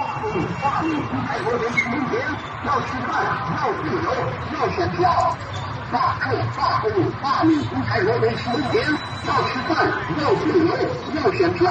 大会大明不开国元气明天，要吃饭，要自由，要选票。大会大会大明不开国元气明天，要吃饭，要自由，要选票。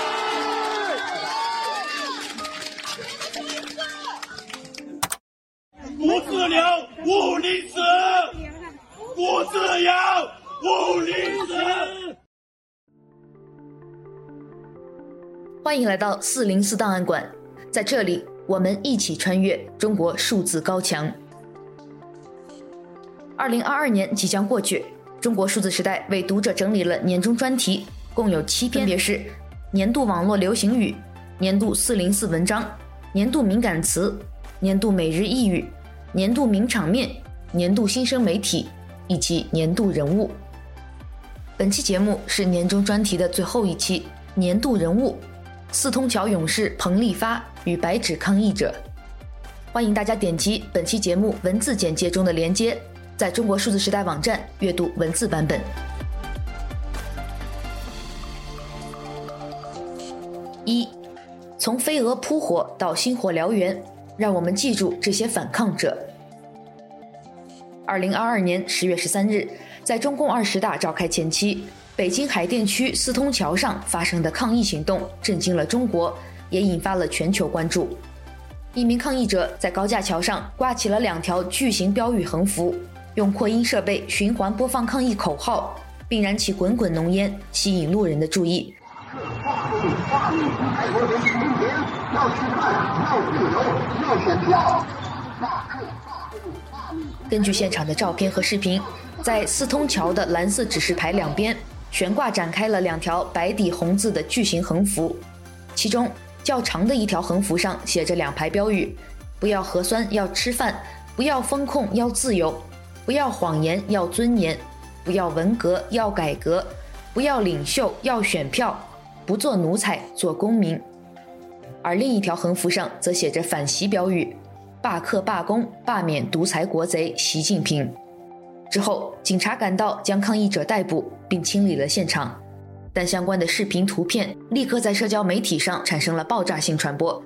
由，勿宁死！不自由，勿宁死！欢迎来到四零四档案馆，在这里，我们一起穿越中国数字高墙。二零二二年即将过去，中国数字时代为读者整理了年终专题，共有七篇，分别是年度网络流行语、年度四零四文章、年度敏感词、年度每日一语。年度名场面、年度新生媒体以及年度人物。本期节目是年终专题的最后一期，年度人物：四通桥勇士彭立发与白纸抗议者。欢迎大家点击本期节目文字简介中的链接，在中国数字时代网站阅读文字版本。一，从飞蛾扑火到星火燎原。让我们记住这些反抗者。二零二二年十月十三日，在中共二十大召开前期，北京海淀区四通桥上发生的抗议行动震惊了中国，也引发了全球关注。一名抗议者在高架桥上挂起了两条巨型标语横幅，用扩音设备循环播放抗议口号，并燃起滚滚浓烟，吸引路人的注意。要吃饭，要自由，要选票。根据现场的照片和视频，在四通桥的蓝色指示牌两边悬挂展开了两条白底红字的巨型横幅，其中较长的一条横幅上写着两排标语：不要核酸，要吃饭；不要风控，要自由；不要谎言，要尊严；不要文革，要改革；不要领袖，要选票；不做奴才，做公民。而另一条横幅上则写着反习标语：“罢课罢工，罢免独裁国贼习近平。”之后，警察赶到将抗议者逮捕并清理了现场，但相关的视频图片立刻在社交媒体上产生了爆炸性传播。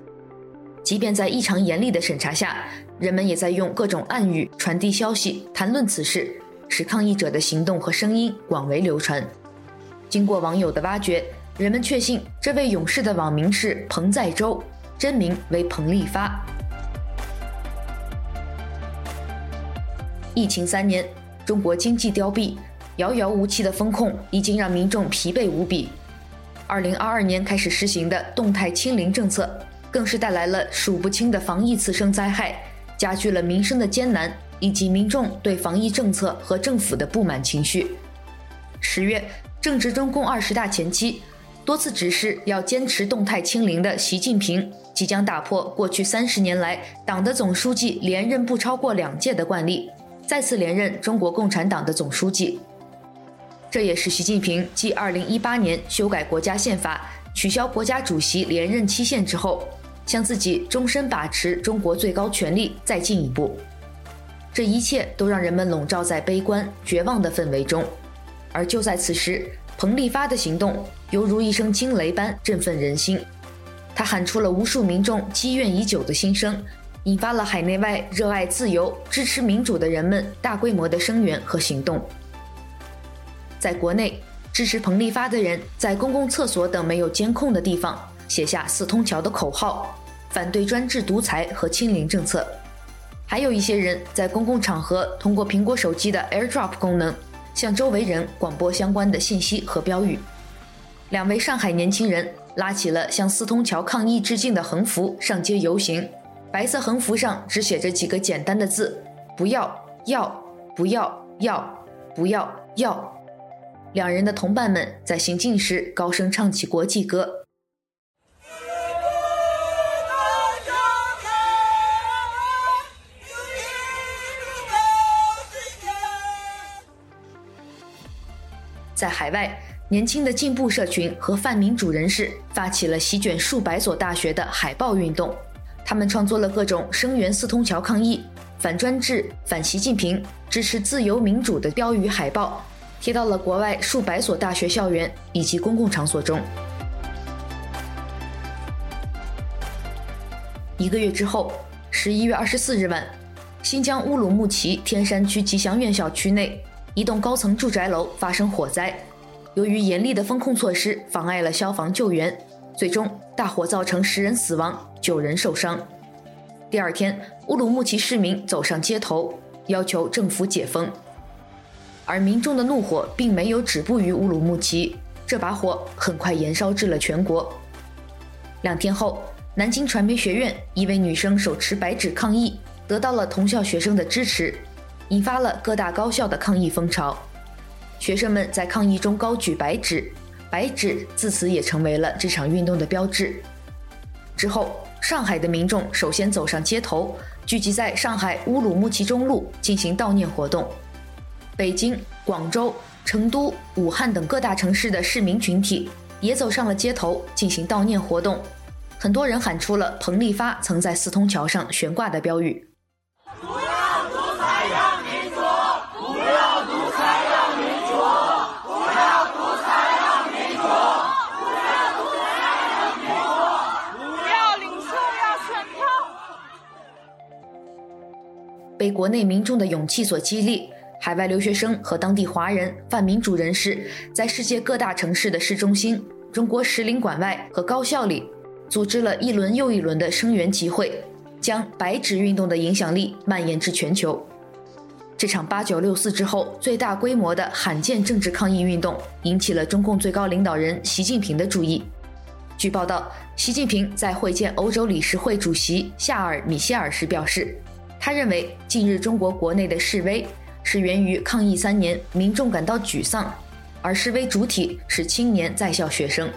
即便在异常严厉的审查下，人们也在用各种暗语传递消息、谈论此事，使抗议者的行动和声音广为流传。经过网友的挖掘，人们确信这位勇士的网名是彭在洲，真名为彭立发。疫情三年，中国经济凋敝，遥遥无期的封控已经让民众疲惫无比。二零二二年开始实行的动态清零政策，更是带来了数不清的防疫次生灾害，加剧了民生的艰难以及民众对防疫政策和政府的不满情绪。十月，正值中共二十大前期。多次指示要坚持动态清零的习近平，即将打破过去三十年来党的总书记连任不超过两届的惯例，再次连任中国共产党的总书记。这也是习近平继二零一八年修改国家宪法、取消国家主席连任期限之后，向自己终身把持中国最高权力再进一步。这一切都让人们笼罩在悲观绝望的氛围中，而就在此时，彭立发的行动犹如一声惊雷般振奋人心，他喊出了无数民众积怨已久的心声，引发了海内外热爱自由、支持民主的人们大规模的声援和行动。在国内，支持彭立发的人在公共厕所等没有监控的地方写下“四通桥”的口号，反对专制独裁和清零政策。还有一些人在公共场合通过苹果手机的 AirDrop 功能，向周围人广播相关的信息和标语。两位上海年轻人拉起了向四通桥抗议致敬的横幅，上街游行。白色横幅上只写着几个简单的字：“不要，要，不要，要，不要，要。”两人的同伴们在行进时高声唱起国际歌。在海外，年轻的进步社群和泛民主人士发起了席卷数百所大学的海报运动。他们创作了各种声援四通桥抗议、反专制、反习近平、支持自由民主的标语海报，贴到了国外数百所大学校园以及公共场所中。一个月之后，十一月二十四日晚，新疆乌鲁木齐天山区吉祥苑小区内。一栋高层住宅楼发生火灾，由于严厉的封控措施妨碍了消防救援，最终大火造成十人死亡、九人受伤。第二天，乌鲁木齐市民走上街头，要求政府解封。而民众的怒火并没有止步于乌鲁木齐，这把火很快延烧至了全国。两天后，南京传媒学院一位女生手持白纸抗议，得到了同校学生的支持。引发了各大高校的抗议风潮，学生们在抗议中高举白纸，白纸自此也成为了这场运动的标志。之后，上海的民众首先走上街头，聚集在上海乌鲁木齐中路进行悼念活动。北京、广州、成都、武汉等各大城市的市民群体也走上了街头进行悼念活动，很多人喊出了彭丽发曾在四通桥上悬挂的标语。被国内民众的勇气所激励，海外留学生和当地华人、泛民主人士在世界各大城市的市中心、中国使领馆外和高校里，组织了一轮又一轮的声援集会，将白纸运动的影响力蔓延至全球。这场八九六四之后最大规模的罕见政治抗议运动，引起了中共最高领导人习近平的注意。据报道，习近平在会见欧洲理事会主席夏尔·米歇尔时表示。他认为，近日中国国内的示威是源于抗疫三年，民众感到沮丧，而示威主体是青年在校学生。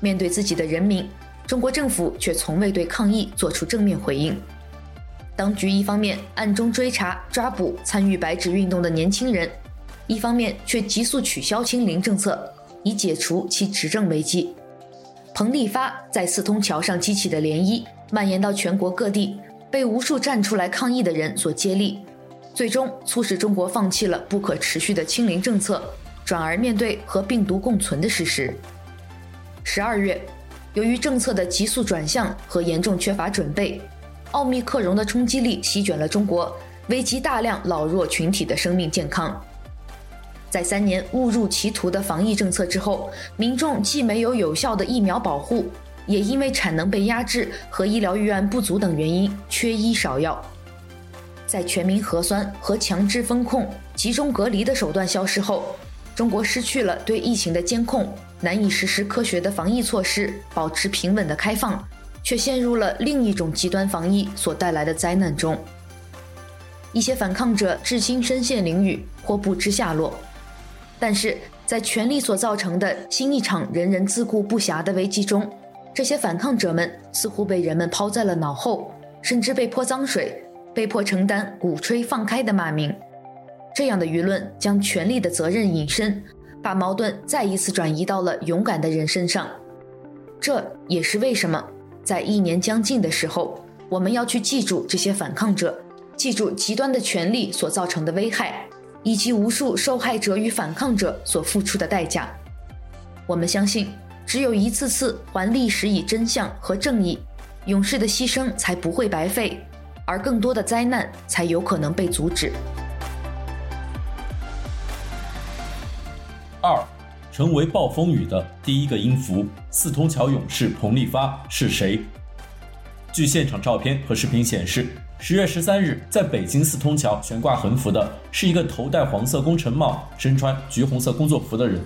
面对自己的人民，中国政府却从未对抗议做出正面回应。当局一方面暗中追查抓捕参与白纸运动的年轻人，一方面却急速取消清零政策，以解除其执政危机。彭丽发在四通桥上激起的涟漪，蔓延到全国各地。被无数站出来抗议的人所接力，最终促使中国放弃了不可持续的清零政策，转而面对和病毒共存的事实。十二月，由于政策的急速转向和严重缺乏准备，奥密克戎的冲击力席卷了中国，危及大量老弱群体的生命健康。在三年误入歧途的防疫政策之后，民众既没有有效的疫苗保护。也因为产能被压制和医疗预案不足等原因，缺医少药。在全民核酸和强制封控、集中隔离的手段消失后，中国失去了对疫情的监控，难以实施科学的防疫措施，保持平稳的开放，却陷入了另一种极端防疫所带来的灾难中。一些反抗者至今身陷囹圄或不知下落，但是在权力所造成的新一场人人自顾不暇的危机中。这些反抗者们似乎被人们抛在了脑后，甚至被泼脏水，被迫承担鼓吹放开的骂名。这样的舆论将权力的责任引申，把矛盾再一次转移到了勇敢的人身上。这也是为什么在一年将近的时候，我们要去记住这些反抗者，记住极端的权力所造成的危害，以及无数受害者与反抗者所付出的代价。我们相信。只有一次次还历史以真相和正义，勇士的牺牲才不会白费，而更多的灾难才有可能被阻止。二，成为暴风雨的第一个音符，四通桥勇士彭丽发是谁？据现场照片和视频显示，十月十三日在北京四通桥悬挂横幅的是一个头戴黄色工程帽、身穿橘红色工作服的人。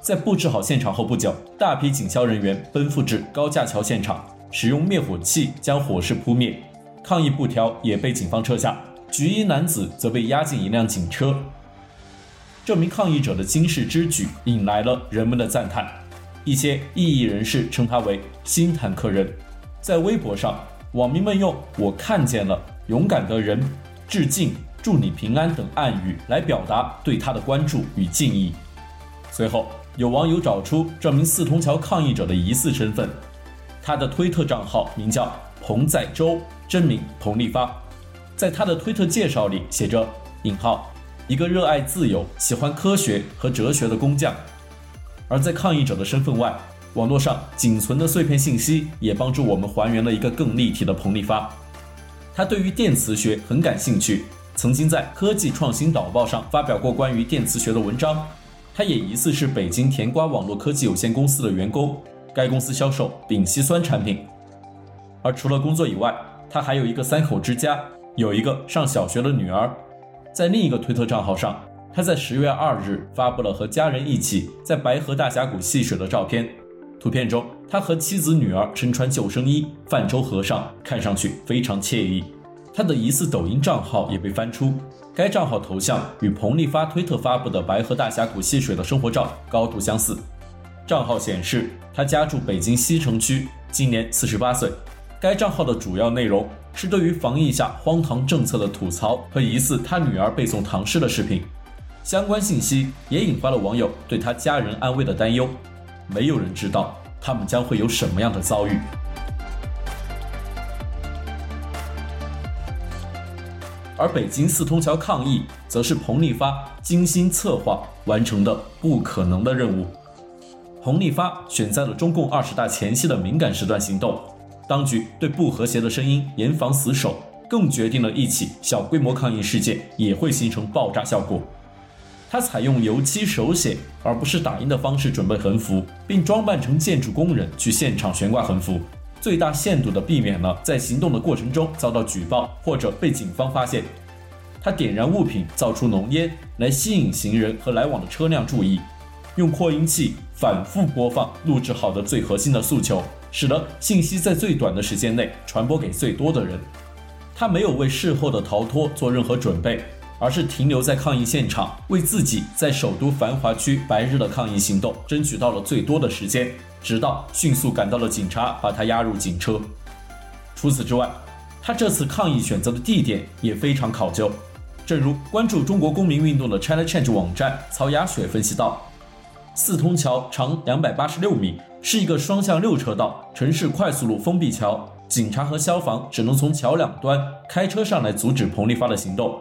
在布置好现场后不久，大批警消人员奔赴至高架桥现场，使用灭火器将火势扑灭，抗议布条也被警方撤下，橘衣男子则被押进一辆警车。这名抗议者的惊世之举引来了人们的赞叹，一些异议人士称他为“新坦克人”。在微博上，网民们用“我看见了勇敢的人”、“致敬”、“祝你平安”等暗语来表达对他的关注与敬意。随后，有网友找出这名四通桥抗议者的疑似身份，他的推特账号名叫彭在洲，真名彭立发。在他的推特介绍里写着“引号一个热爱自由、喜欢科学和哲学的工匠”。而在抗议者的身份外，网络上仅存的碎片信息也帮助我们还原了一个更立体的彭立发。他对于电磁学很感兴趣，曾经在《科技创新导报》上发表过关于电磁学的文章。他也疑似是北京甜瓜网络科技有限公司的员工，该公司销售丙烯酸产品。而除了工作以外，他还有一个三口之家，有一个上小学的女儿。在另一个推特账号上，他在十月二日发布了和家人一起在白河大峡谷戏水的照片。图片中，他和妻子、女儿身穿救生衣，泛舟河上，看上去非常惬意。他的疑似抖音账号也被翻出。该账号头像与彭丽发推特发布的白河大峡谷戏水的生活照高度相似。账号显示他家住北京西城区，今年四十八岁。该账号的主要内容是对于防疫下荒唐政策的吐槽和疑似他女儿背诵唐诗的视频。相关信息也引发了网友对他家人安危的担忧。没有人知道他们将会有什么样的遭遇。而北京四通桥抗议，则是彭立发精心策划完成的不可能的任务。彭立发选在了中共二十大前夕的敏感时段行动，当局对不和谐的声音严防死守，更决定了一起小规模抗议事件也会形成爆炸效果。他采用油漆手写而不是打印的方式准备横幅，并装扮成建筑工人去现场悬挂横幅。最大限度地避免了在行动的过程中遭到举报或者被警方发现。他点燃物品，造出浓烟来吸引行人和来往的车辆注意，用扩音器反复播放录制好的最核心的诉求，使得信息在最短的时间内传播给最多的人。他没有为事后的逃脱做任何准备，而是停留在抗议现场，为自己在首都繁华区白日的抗议行动争取到了最多的时间。直到迅速赶到了警察，把他押入警车。除此之外，他这次抗议选择的地点也非常考究。正如关注中国公民运动的 China Change 网站曹雅雪分析道：“四通桥长两百八十六米，是一个双向六车道城市快速路封闭桥，警察和消防只能从桥两端开车上来阻止彭立发的行动。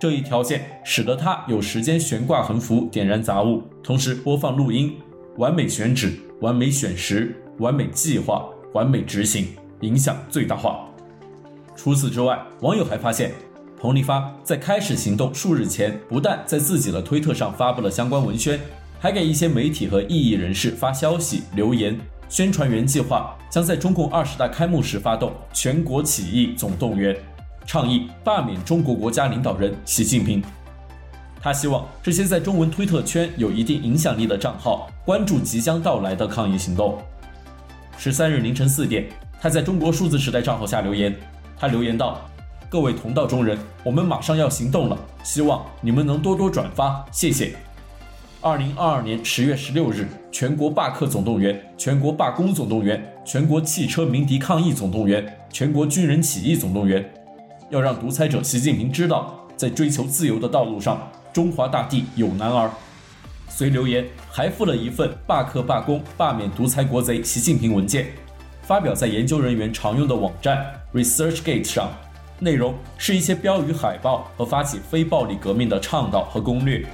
这一条件使得他有时间悬挂横幅、点燃杂物，同时播放录音，完美选址。”完美选时，完美计划，完美执行，影响最大化。除此之外，网友还发现，彭立发在开始行动数日前，不但在自己的推特上发布了相关文宣，还给一些媒体和异议人士发消息、留言，宣传原计划将在中共二十大开幕时发动全国起义总动员，倡议罢免中国国家领导人习近平。他希望这些在中文推特圈有一定影响力的账号关注即将到来的抗议行动。十三日凌晨四点，他在中国数字时代账号下留言，他留言道：“各位同道中人，我们马上要行动了，希望你们能多多转发，谢谢。”二零二二年十月十六日，全国罢课总动员，全国罢工总动员，全国汽车鸣笛抗议总动员，全国军人起义总动员，要让独裁者习近平知道，在追求自由的道路上。中华大地有男儿。随留言还附了一份罢课罢工罢免独裁国贼习近平文件，发表在研究人员常用的网站 ResearchGate 上，内容是一些标语海报和发起非暴力革命的倡导和攻略。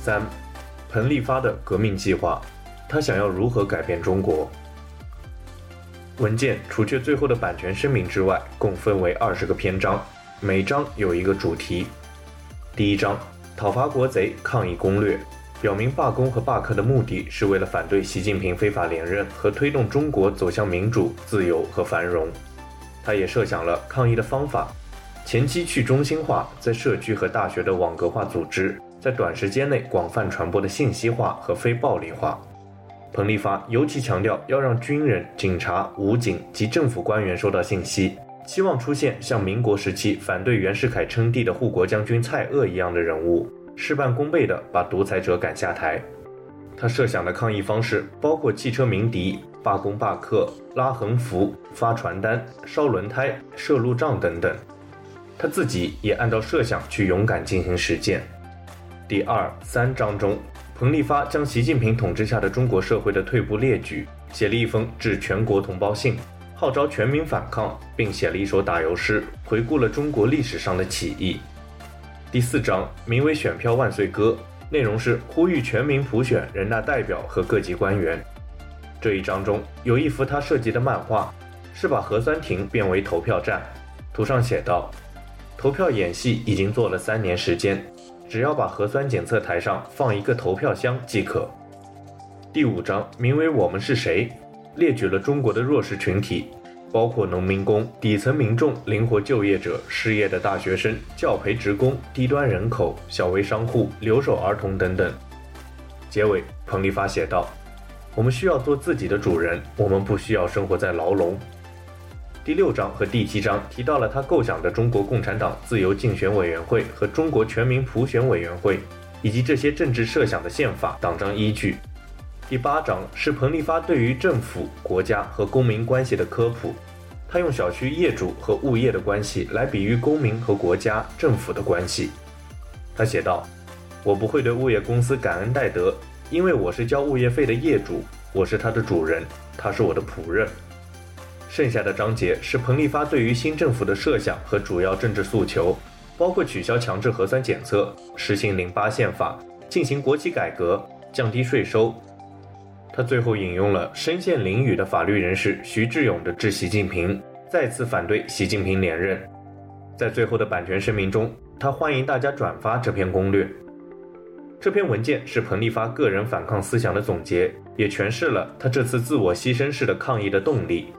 三，彭立发的革命计划，他想要如何改变中国？文件除却最后的版权声明之外，共分为二十个篇章，每章有一个主题。第一章：讨伐国贼抗议攻略；表明罢工和罢课的目的是为了反对习近平非法连任和推动中国走向民主、自由和繁荣。他也设想了抗议的方法：前期去中心化，在社区和大学的网格化组织，在短时间内广泛传播的信息化和非暴力化。彭立发尤其强调要让军人、警察、武警及政府官员收到信息，期望出现像民国时期反对袁世凯称帝的护国将军蔡锷一样的人物，事半功倍地把独裁者赶下台。他设想的抗议方式包括汽车鸣笛、罢工罢课、拉横幅、发传单、烧轮胎、设路障等等。他自己也按照设想去勇敢进行实践。第二、三章中。彭立发将习近平统治下的中国社会的退步列举写了一封致全国同胞信，号召全民反抗，并写了一首打油诗，回顾了中国历史上的起义。第四章名为《选票万岁歌》，内容是呼吁全民普选人大代表和各级官员。这一章中有一幅他设计的漫画，是把核酸亭变为投票站，图上写道：“投票演戏已经做了三年时间。”只要把核酸检测台上放一个投票箱即可。第五章名为“我们是谁”，列举了中国的弱势群体，包括农民工、底层民众、灵活就业者、失业的大学生、教培职工、低端人口、小微商户、留守儿童等等。结尾，彭立发写道：“我们需要做自己的主人，我们不需要生活在牢笼。”第六章和第七章提到了他构想的中国共产党自由竞选委员会和中国全民普选委员会，以及这些政治设想的宪法、党章依据。第八章是彭立发对于政府、国家和公民关系的科普，他用小区业主和物业的关系来比喻公民和国家、政府的关系。他写道：“我不会对物业公司感恩戴德，因为我是交物业费的业主，我是他的主人，他是我的仆人。”剩下的章节是彭立发对于新政府的设想和主要政治诉求，包括取消强制核酸检测、实行零八宪法、进行国企改革、降低税收。他最后引用了身陷囹圄的法律人士徐志勇的致习近平，再次反对习近平连任。在最后的版权声明中，他欢迎大家转发这篇攻略。这篇文件是彭立发个人反抗思想的总结，也诠释了他这次自我牺牲式的抗议的动力。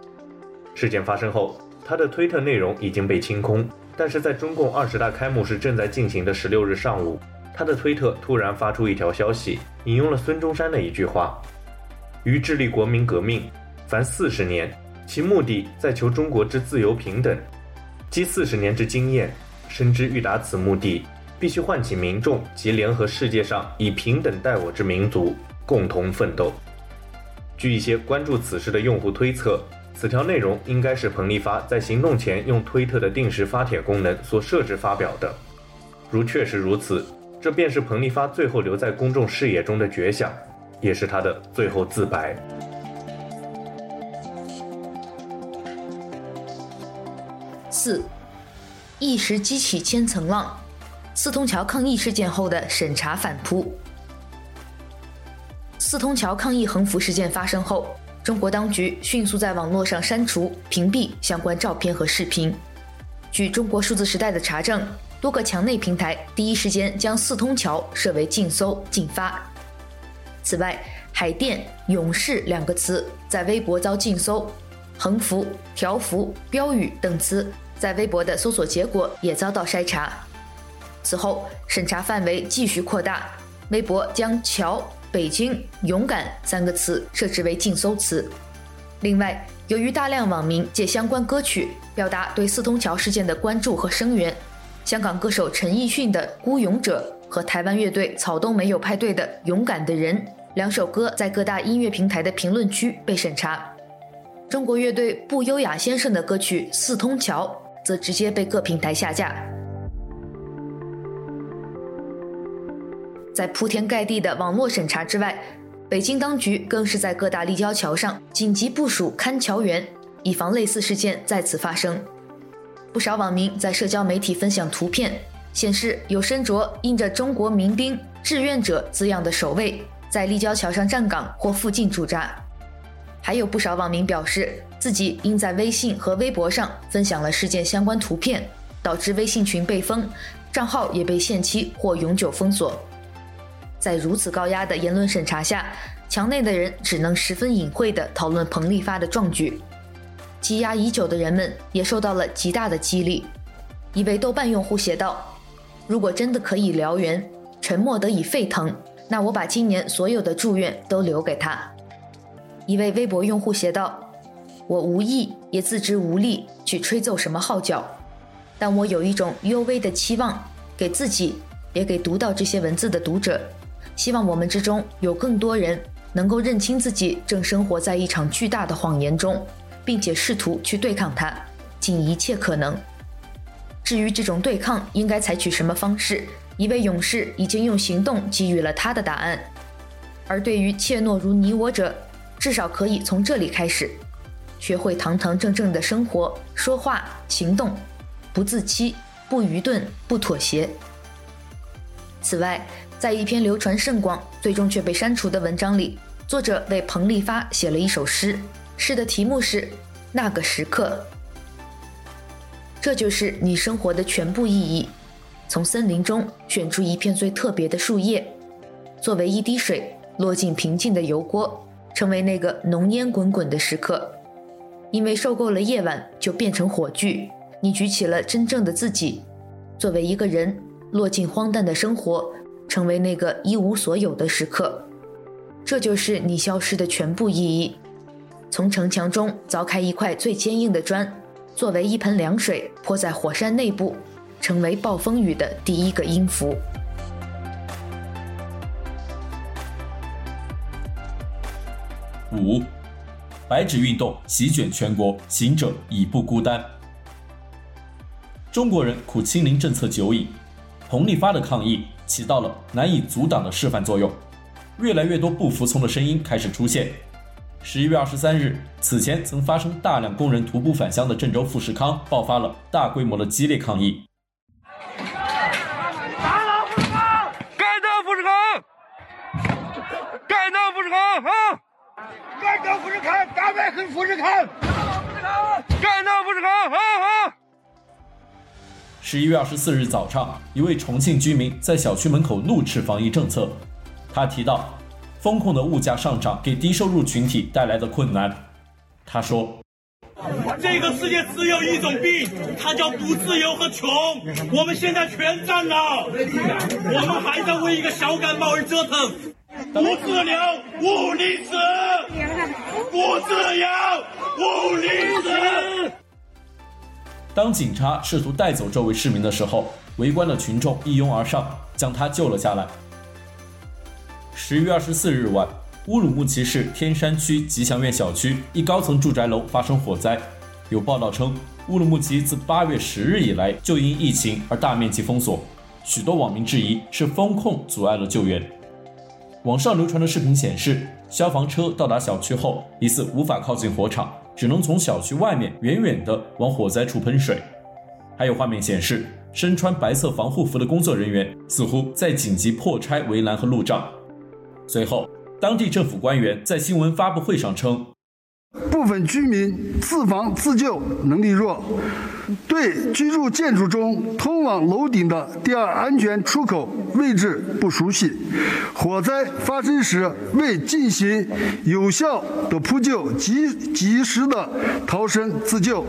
事件发生后，他的推特内容已经被清空。但是在中共二十大开幕式正在进行的十六日上午，他的推特突然发出一条消息，引用了孙中山的一句话：“于致力国民革命，凡四十年，其目的在求中国之自由平等。积四十年之经验，深知欲达此目的，必须唤起民众及联合世界上以平等待我之民族，共同奋斗。”据一些关注此事的用户推测。此条内容应该是彭立发在行动前用推特的定时发帖功能所设置发表的。如确实如此，这便是彭立发最后留在公众视野中的绝响，也是他的最后自白。四，一时激起千层浪，四通桥抗议事件后的审查反扑。四通桥抗议横幅事件发生后。中国当局迅速在网络上删除、屏蔽相关照片和视频。据中国数字时代的查证，多个墙内平台第一时间将“四通桥”设为禁搜、禁发。此外，“海淀”“勇士”两个词在微博遭禁搜，“横幅”“条幅”“标语”等词在微博的搜索结果也遭到筛查。此后，审查范围继续扩大，微博将“桥”。北京勇敢三个词设置为禁搜词。另外，由于大量网民借相关歌曲表达对四通桥事件的关注和声援，香港歌手陈奕迅的《孤勇者》和台湾乐队草东没有派对的《勇敢的人》两首歌在各大音乐平台的评论区被审查。中国乐队不优雅先生的歌曲《四通桥》则直接被各平台下架。在铺天盖地的网络审查之外，北京当局更是在各大立交桥上紧急部署看桥员，以防类似事件再次发生。不少网民在社交媒体分享图片，显示有身着印着“中国民兵志愿者”字样的守卫在立交桥上站岗或附近驻扎。还有不少网民表示，自己因在微信和微博上分享了事件相关图片，导致微信群被封，账号也被限期或永久封锁。在如此高压的言论审查下，墙内的人只能十分隐晦地讨论彭丽发的壮举。积压已久的人们也受到了极大的激励。一位豆瓣用户写道：“如果真的可以燎原，沉默得以沸腾，那我把今年所有的祝愿都留给他。”一位微博用户写道：“我无意也自知无力去吹奏什么号角，但我有一种幽微的期望，给自己，也给读到这些文字的读者，希望我们之中有更多人能够认清自己正生活在一场巨大的谎言中。”并且试图去对抗它，尽一切可能。至于这种对抗应该采取什么方式，一位勇士已经用行动给予了他的答案。而对于怯懦如你我者，至少可以从这里开始，学会堂堂正正的生活、说话、行动，不自欺、不愚钝、不妥协。此外，在一篇流传甚广、最终却被删除的文章里，作者为彭丽发写了一首诗。诗的题目是《那个时刻》，这就是你生活的全部意义。从森林中选出一片最特别的树叶，作为一滴水落进平静的油锅，成为那个浓烟滚滚的时刻。因为受够了夜晚，就变成火炬。你举起了真正的自己，作为一个人落进荒诞的生活，成为那个一无所有的时刻。这就是你消失的全部意义。从城墙中凿开一块最坚硬的砖，作为一盆凉水泼在火山内部，成为暴风雨的第一个音符。五，白纸运动席卷全国，行者已不孤单。中国人苦清零政策久矣，彭丽发的抗议起到了难以阻挡的示范作用，越来越多不服从的声音开始出现。十一月二十三日，此前曾发生大量工人徒步返乡的郑州富士康爆发了大规模的激烈抗议。打倒富士康！干倒富士康！干倒富士康！啊！干倒富士康！打败黑富士康！干倒富士康！啊啊！十一月二十四日早上，一位重庆居民在小区门口怒斥防疫政策，他提到。风控的物价上涨给低收入群体带来的困难，他说：“这个世界只有一种病，它叫不自由和穷。我们现在全占了，我们还在为一个小感冒而折腾。不自由，勿宁死；不自由，勿宁死。”当警察试图带走这位市民的时候，围观的群众一拥而上，将他救了下来。十月二十四日晚，乌鲁木齐市天山区吉祥苑小区一高层住宅楼发生火灾。有报道称，乌鲁木齐自八月十日以来就因疫情而大面积封锁，许多网民质疑是风控阻碍了救援。网上流传的视频显示，消防车到达小区后，疑似无法靠近火场，只能从小区外面远远地往火灾处喷水。还有画面显示，身穿白色防护服的工作人员似乎在紧急破拆围栏和路障。随后，当地政府官员在新闻发布会上称，部分居民自防自救能力弱，对居住建筑中通往楼顶的第二安全出口位置不熟悉，火灾发生时未进行有效的扑救及及时的逃生自救，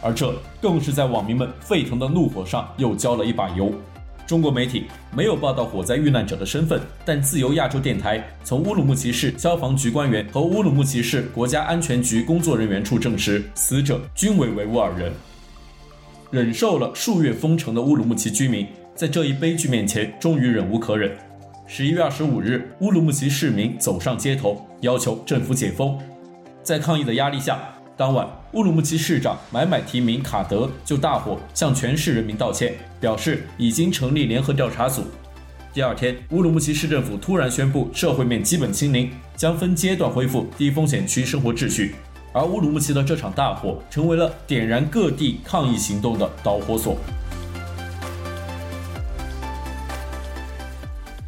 而这更是在网民们沸腾的怒火上又浇了一把油。中国媒体没有报道火灾遇难者的身份，但自由亚洲电台从乌鲁木齐市消防局官员和乌鲁木齐市国家安全局工作人员处证实，死者均为维吾尔人。忍受了数月封城的乌鲁木齐居民，在这一悲剧面前，终于忍无可忍。十一月二十五日，乌鲁木齐市民走上街头，要求政府解封。在抗议的压力下，当晚，乌鲁木齐市长买买提名卡德就大火向全市人民道歉，表示已经成立联合调查组。第二天，乌鲁木齐市政府突然宣布社会面基本清零，将分阶段恢复低风险区生活秩序。而乌鲁木齐的这场大火成为了点燃各地抗议行动的导火索。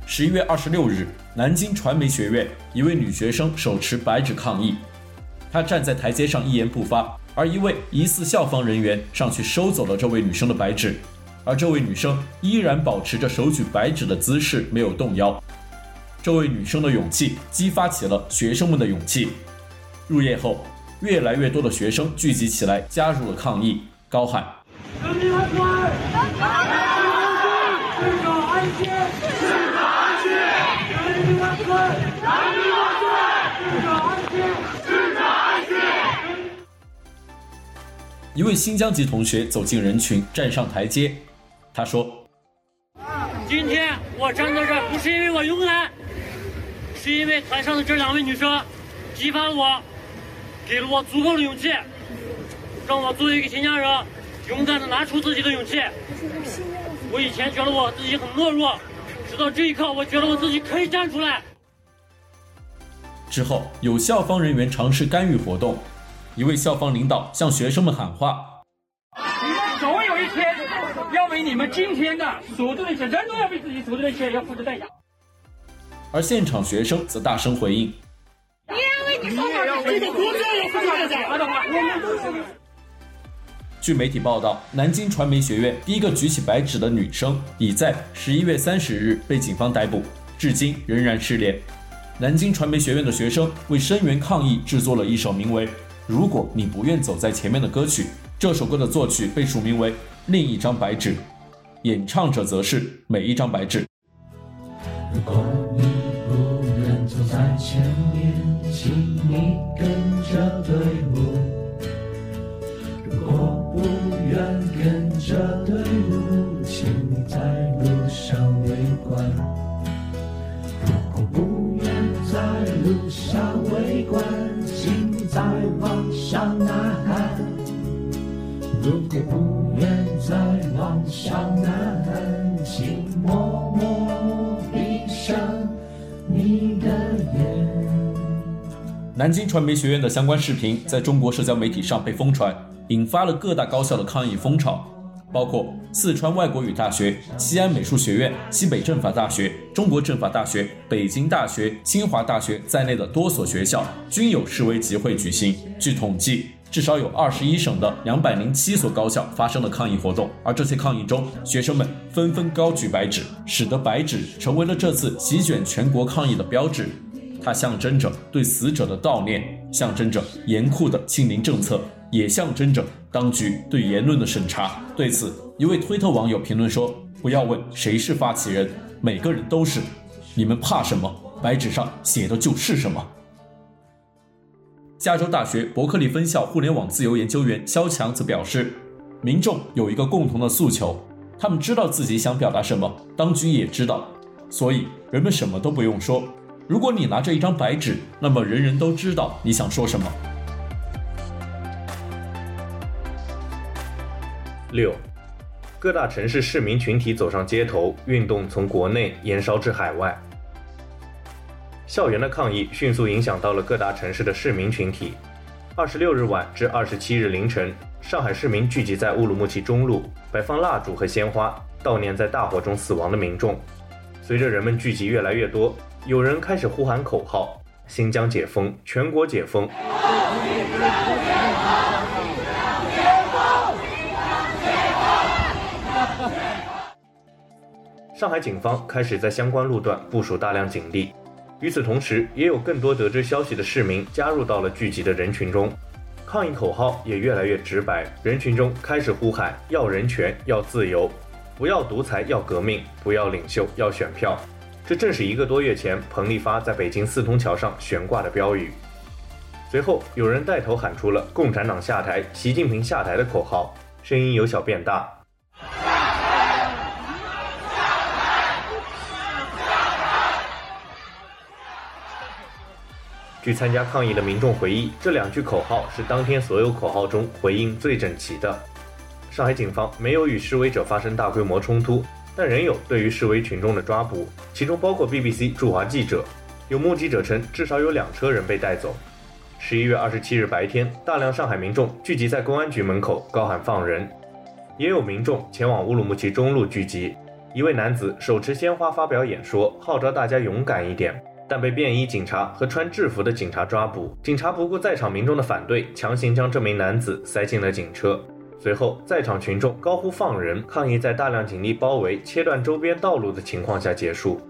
十一月二十六日，南京传媒学院一位女学生手持白纸抗议。他站在台阶上一言不发，而一位疑似校方人员上去收走了这位女生的白纸。而这位女生依然保持着手举白纸的姿势，没有动摇。这位女生的勇气激发起了学生们的勇气。入夜后，越来越多的学生聚集起来，加入了抗议，高喊：“人民万岁！至少安全！至少安全！人民万岁！人民万岁！一位新疆籍同学走进人群，站上台阶，他说：“今天我站在这儿，不是因为我勇敢。”是因为台上的这两位女生激发了我，给了我足够的勇气，让我作为一个新疆人勇敢的拿出自己的勇气。我以前觉得我自己很懦弱，直到这一刻，我觉得我自己可以站出来。之后，有校方人员尝试干预活动，一位校方领导向学生们喊话：“你们总有一天要为你们今天的所做的一切，人都要为自己所做的一切要付出代价。”而现场学生则大声回应：“你也为你说话，这个国家也是这样的。”据媒体报道，南京传媒学院第一个举起白纸的女生已在十一月三十日被警方逮捕，至今仍然失联。南京传媒学院的学生为声援抗议制作了一首名为《如果你不愿走在前面》的歌曲，这首歌的作曲被署名为《另一张白纸》，演唱者则是《每一张白纸》。如果你不愿走在前面，请你跟着队如果不愿再往上呐喊，请默默闭上你的眼。南京传媒学院的相关视频在中国社交媒体上被疯传，引发了各大高校的抗议风潮，包括四川外国语大学、西安美术学院、西北政法大学、中国政法大学、北京大学、清华大学在内的多所学校均有示威集会举行。据统计，至少有二十一省的两百零七所高校发生了抗议活动，而这些抗议中，学生们纷纷高举白纸，使得白纸成为了这次席卷全国抗议的标志。它象征着对死者的悼念，象征着严酷的清零政策，也象征着当局对言论的审查。对此，一位推特网友评论说：“不要问谁是发起人，每个人都是。你们怕什么？白纸上写的就是什么。”加州大学伯克利分校互联网自由研究员萧强则表示：“民众有一个共同的诉求，他们知道自己想表达什么，当局也知道，所以人们什么都不用说。”如果你拿着一张白纸，那么人人都知道你想说什么。六，各大城市市民群体走上街头，运动从国内延烧至海外。校园的抗议迅速影响到了各大城市的市民群体。二十六日晚至二十七日凌晨，上海市民聚集在乌鲁木齐中路，摆放蜡烛和鲜花，悼念在大火中死亡的民众。随着人们聚集越来越多，有人开始呼喊口号：“新疆解封，全国解封。”上海警方开始在相关路段部署大量警力。与此同时，也有更多得知消息的市民加入到了聚集的人群中，抗议口号也越来越直白。人群中开始呼喊：“要人权，要自由，不要独裁，要革命，不要领袖，要选票。”这正是一个多月前彭丽发在北京四通桥上悬挂的标语。随后，有人带头喊出了“共产党下台，习近平下台”的口号，声音由小变大。据参加抗议的民众回忆，这两句口号是当天所有口号中回应最整齐的。上海警方没有与示威者发生大规模冲突。但仍有对于示威群众的抓捕，其中包括 BBC 驻华记者。有目击者称，至少有两车人被带走。十一月二十七日白天，大量上海民众聚集在公安局门口，高喊放人。也有民众前往乌鲁木齐中路聚集。一位男子手持鲜花发表演说，号召大家勇敢一点，但被便衣警察和穿制服的警察抓捕。警察不顾在场民众的反对，强行将这名男子塞进了警车。随后，在场群众高呼“放人”，抗议在大量警力包围、切断周边道路的情况下结束。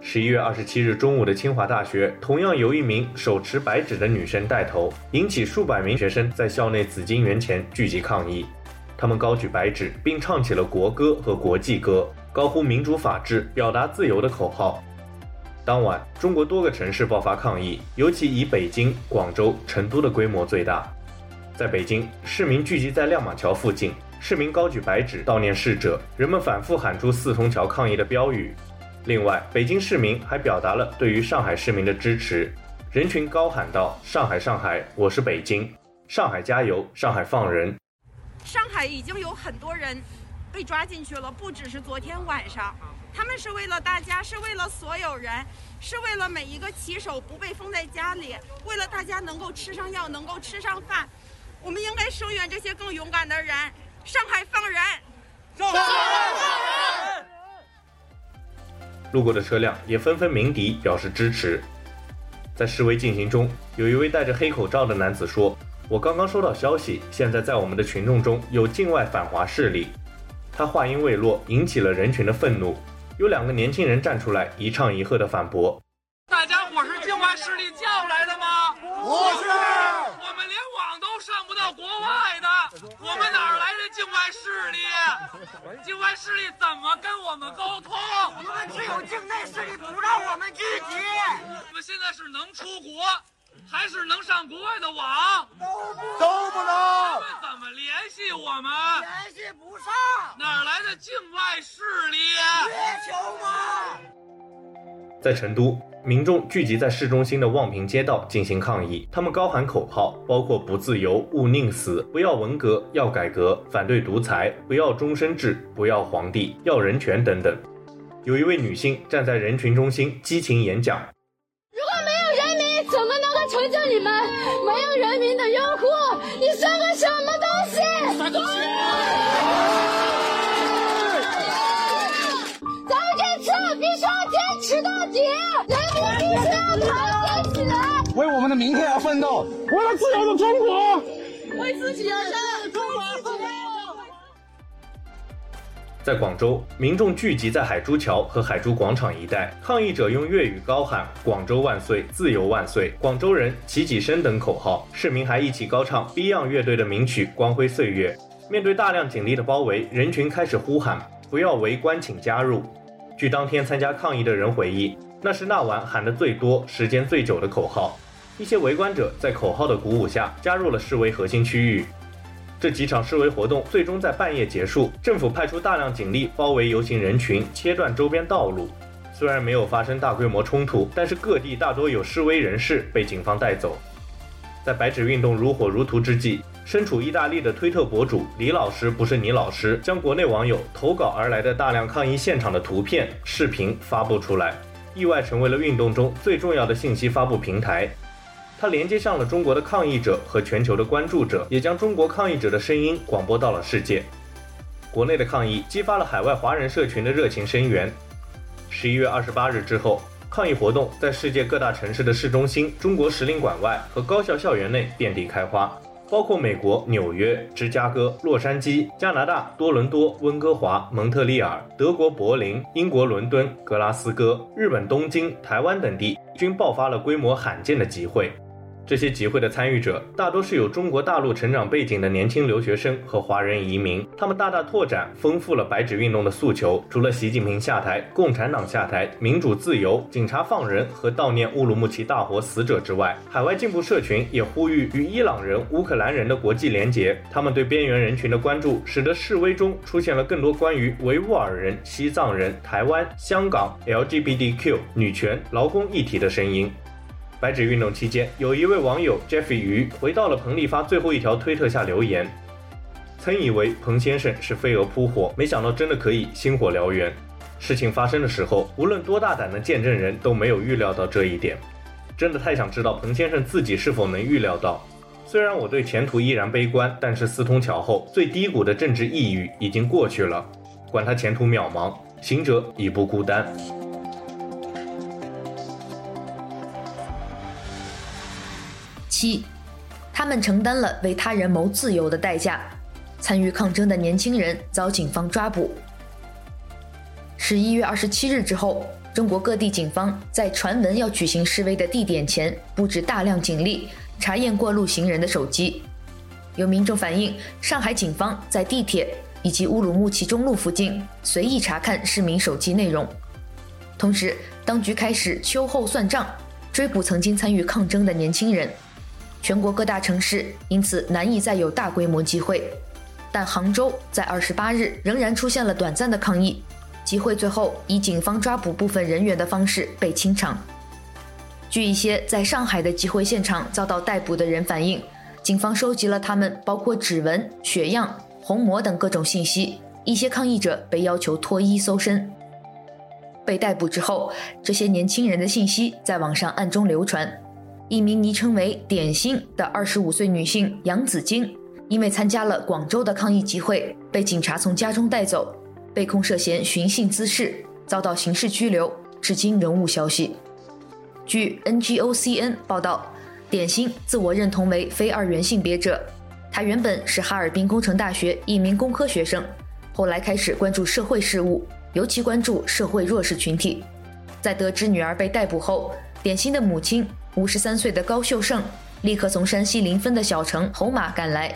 十一月二十七日中午的清华大学，同样由一名手持白纸的女生带头，引起数百名学生在校内紫金园前聚集抗议。他们高举白纸，并唱起了国歌和国际歌，高呼“民主法治、表达自由”的口号。当晚，中国多个城市爆发抗议，尤其以北京、广州、成都的规模最大。在北京，市民聚集在亮马桥附近，市民高举白纸悼念逝者，人们反复喊出四通桥抗议的标语。另外，北京市民还表达了对于上海市民的支持，人群高喊道：“上海，上海，我是北京，上海加油，上海放人。”上海已经有很多人被抓进去了，不只是昨天晚上，他们是为了大家，是为了所有人，是为了每一个骑手不被封在家里，为了大家能够吃上药，能够吃上饭。我们应该声援这些更勇敢的人。上海放人！上海放人！路过的车辆也纷纷鸣笛表示支持。在示威进行中，有一位戴着黑口罩的男子说：“我刚刚收到消息，现在在我们的群众中有境外反华势力。”他话音未落，引起了人群的愤怒。有两个年轻人站出来，一唱一和的反驳：“大家伙是境外势力叫来的吗？不是。”我们连网都上不到国外的，我们哪儿来的境外势力？境外势力怎么跟我们沟通？我们只有境内势力不让我们聚集。我们现在是能出国，还是能上国外的网？都不都不能。他们怎么联系我们？联系不上。哪来的境外势力？月球吗？在成都。民众聚集在市中心的望平街道进行抗议，他们高喊口号，包括“不自由，勿宁死”、“不要文革，要改革”、“反对独裁，不要终身制，不要皇帝，要人权”等等。有一位女性站在人群中心激情演讲：“为我们的明天而奋斗，为了自由的中国，为自己而生，中国奋斗。在广州，民众聚集在海珠桥和海珠广场一带，抗议者用粤语高喊“广州万岁，自由万岁，广州人齐起身”等口号，市民还一起高唱 Beyond 乐队的名曲《光辉岁月》。面对大量警力的包围，人群开始呼喊：“不要围观，请加入。”据当天参加抗议的人回忆，那是那晚喊得最多、时间最久的口号。一些围观者在口号的鼓舞下加入了示威核心区域。这几场示威活动最终在半夜结束，政府派出大量警力包围游行人群，切断周边道路。虽然没有发生大规模冲突，但是各地大多有示威人士被警方带走。在白纸运动如火如荼之际，身处意大利的推特博主李老师不是你老师，将国内网友投稿而来的大量抗议现场的图片、视频发布出来，意外成为了运动中最重要的信息发布平台。它连接上了中国的抗议者和全球的关注者，也将中国抗议者的声音广播到了世界。国内的抗议激发了海外华人社群的热情声援。十一月二十八日之后，抗议活动在世界各大城市的市中心、中国使领馆外和高校校园内遍地开花，包括美国纽约、芝加哥、洛杉矶、加拿大多伦多、温哥华、蒙特利尔、德国柏林、英国伦敦、格拉斯哥、日本东京、台湾等地均爆发了规模罕见的集会。这些集会的参与者大多是有中国大陆成长背景的年轻留学生和华人移民，他们大大拓展、丰富了白纸运动的诉求。除了习近平下台、共产党下台、民主自由、警察放人和悼念乌鲁木齐大火死者之外，海外进步社群也呼吁与伊朗人、乌克兰人的国际连结。他们对边缘人群的关注，使得示威中出现了更多关于维吾尔人、西藏人、台湾、香港、LGBTQ、女权、劳工议题的声音。白纸运动期间，有一位网友 Jeffy 鱼回到了彭丽发最后一条推特下留言，曾以为彭先生是飞蛾扑火，没想到真的可以星火燎原。事情发生的时候，无论多大胆的见证人都没有预料到这一点。真的太想知道彭先生自己是否能预料到。虽然我对前途依然悲观，但是四通桥后最低谷的政治抑郁已经过去了。管他前途渺茫，行者已不孤单。七，他们承担了为他人谋自由的代价。参与抗争的年轻人遭警方抓捕。十一月二十七日之后，中国各地警方在传闻要举行示威的地点前布置大量警力，查验过路行人的手机。有民众反映，上海警方在地铁以及乌鲁木齐中路附近随意查看市民手机内容。同时，当局开始秋后算账，追捕曾经参与抗争的年轻人。全国各大城市因此难以再有大规模集会，但杭州在二十八日仍然出现了短暂的抗议。集会最后以警方抓捕部分人员的方式被清场。据一些在上海的集会现场遭到逮捕的人反映，警方收集了他们包括指纹、血样、虹膜等各种信息。一些抗议者被要求脱衣搜身。被逮捕之后，这些年轻人的信息在网上暗中流传。一名昵称为“点心”的二十五岁女性杨子晶，因为参加了广州的抗议集会，被警察从家中带走。被控涉嫌寻衅滋事，遭到刑事拘留，至今仍无消息。据 NGOCN 报道，点心自我认同为非二元性别者，她原本是哈尔滨工程大学一名工科学生，后来开始关注社会事务，尤其关注社会弱势群体。在得知女儿被逮捕后，点心的母亲五十三岁的高秀胜立刻从山西临汾的小城侯马赶来，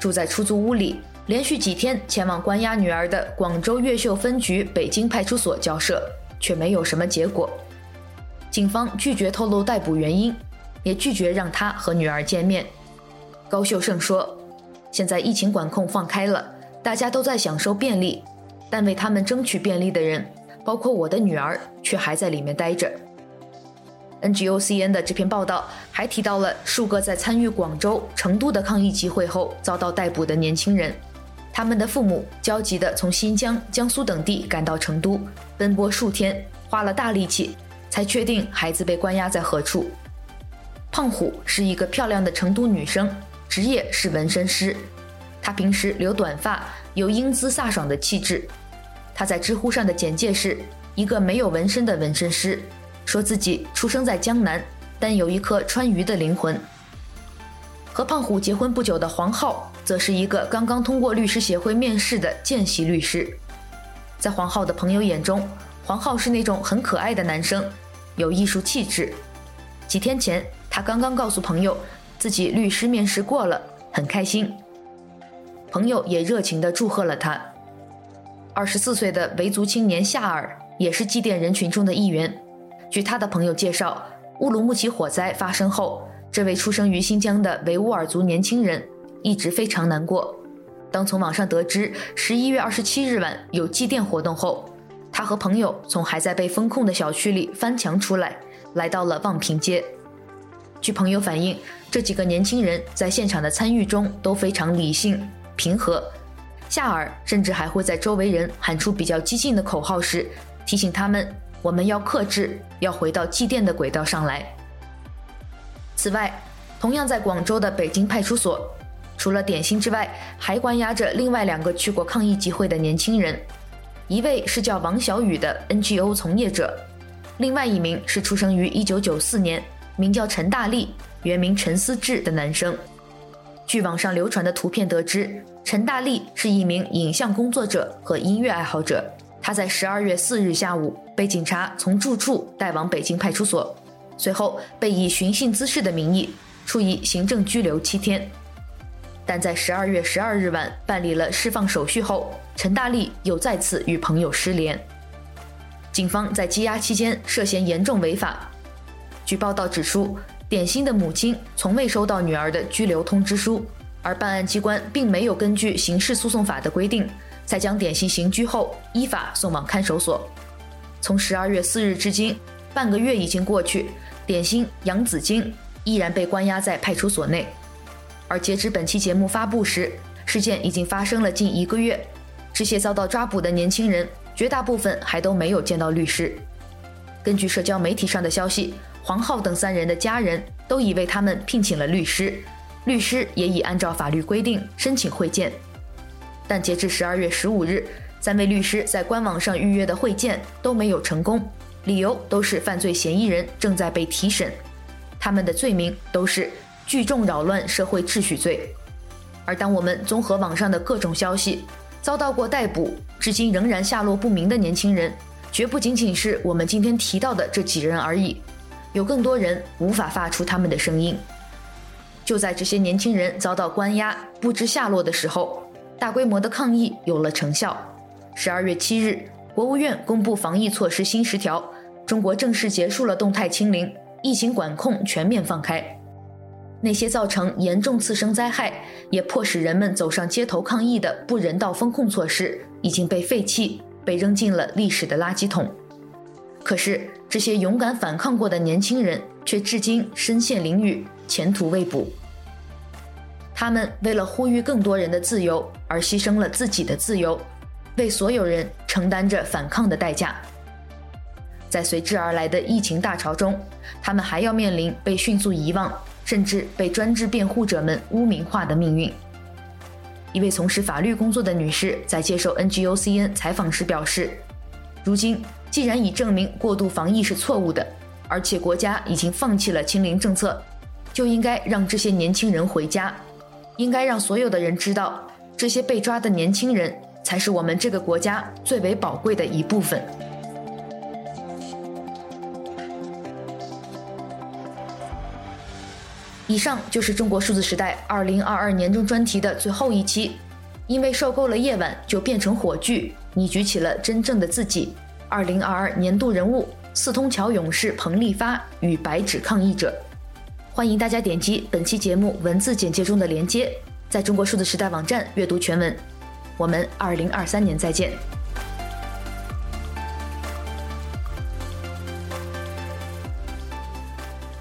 住在出租屋里。连续几天前往关押女儿的广州越秀分局北京派出所交涉，却没有什么结果。警方拒绝透露逮捕原因，也拒绝让他和女儿见面。高秀胜说：“现在疫情管控放开了，大家都在享受便利，但为他们争取便利的人，包括我的女儿，却还在里面待着。” NGOCN 的这篇报道还提到了数个在参与广州、成都的抗议集会后遭到逮捕的年轻人。他们的父母焦急地从新疆、江苏等地赶到成都，奔波数天，花了大力气，才确定孩子被关押在何处。胖虎是一个漂亮的成都女生，职业是纹身师。她平时留短发，有英姿飒爽的气质。她在知乎上的简介是一个没有纹身的纹身师，说自己出生在江南，但有一颗川渝的灵魂。和胖虎结婚不久的黄浩，则是一个刚刚通过律师协会面试的见习律师。在黄浩的朋友眼中，黄浩是那种很可爱的男生，有艺术气质。几天前，他刚刚告诉朋友，自己律师面试过了，很开心。朋友也热情地祝贺了他。二十四岁的维族青年夏尔也是祭奠人群中的一员。据他的朋友介绍，乌鲁木齐火灾发生后，这位出生于新疆的维吾尔族年轻人一直非常难过。当从网上得知十一月二十七日晚有祭奠活动后，他和朋友从还在被封控的小区里翻墙出来，来到了望平街。据朋友反映，这几个年轻人在现场的参与中都非常理性平和。夏尔甚至还会在周围人喊出比较激进的口号时，提醒他们：“我们要克制，要回到祭奠的轨道上来。”此外，同样在广州的北京派出所，除了点心之外，还关押着另外两个去过抗议集会的年轻人，一位是叫王小雨的 NGO 从业者，另外一名是出生于1994年，名叫陈大力，原名陈思志的男生。据网上流传的图片得知，陈大力是一名影像工作者和音乐爱好者，他在十二月四日下午被警察从住处带往北京派出所。随后被以寻衅滋事的名义处以行政拘留七天，但在十二月十二日晚办理了释放手续后，陈大力又再次与朋友失联。警方在羁押期间涉嫌严重违法。据报道指出，点心的母亲从未收到女儿的拘留通知书，而办案机关并没有根据刑事诉讼法的规定，才将点心刑拘后依法送往看守所。从十二月四日至今，半个月已经过去。点心杨子晶依然被关押在派出所内，而截至本期节目发布时，事件已经发生了近一个月。这些遭到抓捕的年轻人，绝大部分还都没有见到律师。根据社交媒体上的消息，黄浩等三人的家人都已为他们聘请了律师，律师也已按照法律规定申请会见。但截至十二月十五日，三位律师在官网上预约的会见都没有成功。理由都是犯罪嫌疑人正在被提审，他们的罪名都是聚众扰乱社会秩序罪。而当我们综合网上的各种消息，遭到过逮捕，至今仍然下落不明的年轻人，绝不仅仅是我们今天提到的这几人而已。有更多人无法发出他们的声音。就在这些年轻人遭到关押、不知下落的时候，大规模的抗议有了成效。十二月七日，国务院公布防疫措施新十条，中国正式结束了动态清零，疫情管控全面放开。那些造成严重次生灾害，也迫使人们走上街头抗议的不人道封控措施，已经被废弃，被扔进了历史的垃圾桶。可是，这些勇敢反抗过的年轻人，却至今身陷囹圄，前途未卜。他们为了呼吁更多人的自由，而牺牲了自己的自由，为所有人承担着反抗的代价。在随之而来的疫情大潮中，他们还要面临被迅速遗忘。甚至被专制辩护者们污名化的命运。一位从事法律工作的女士在接受 NGOCN 采访时表示：“如今，既然已证明过度防疫是错误的，而且国家已经放弃了清零政策，就应该让这些年轻人回家，应该让所有的人知道，这些被抓的年轻人才是我们这个国家最为宝贵的一部分。”以上就是中国数字时代二零二二年终专题的最后一期。因为受够了夜晚就变成火炬，你举起了真正的自己。二零二二年度人物：四通桥勇士彭立发与白纸抗议者。欢迎大家点击本期节目文字简介中的连接，在中国数字时代网站阅读全文。我们二零二三年再见。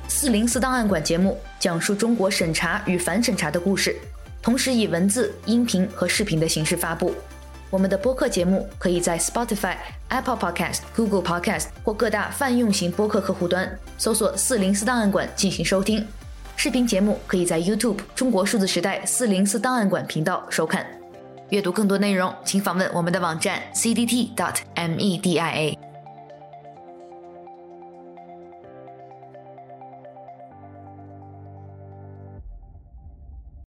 四零四档案馆节目讲述中国审查与反审查的故事，同时以文字、音频和视频的形式发布。我们的播客节目可以在 Spotify、Apple Podcast、Google Podcast 或各大泛用型播客客户端搜索“四零四档案馆”进行收听。视频节目可以在 YouTube“ 中国数字时代四零四档案馆”频道收看。阅读更多内容，请访问我们的网站 cdt.media。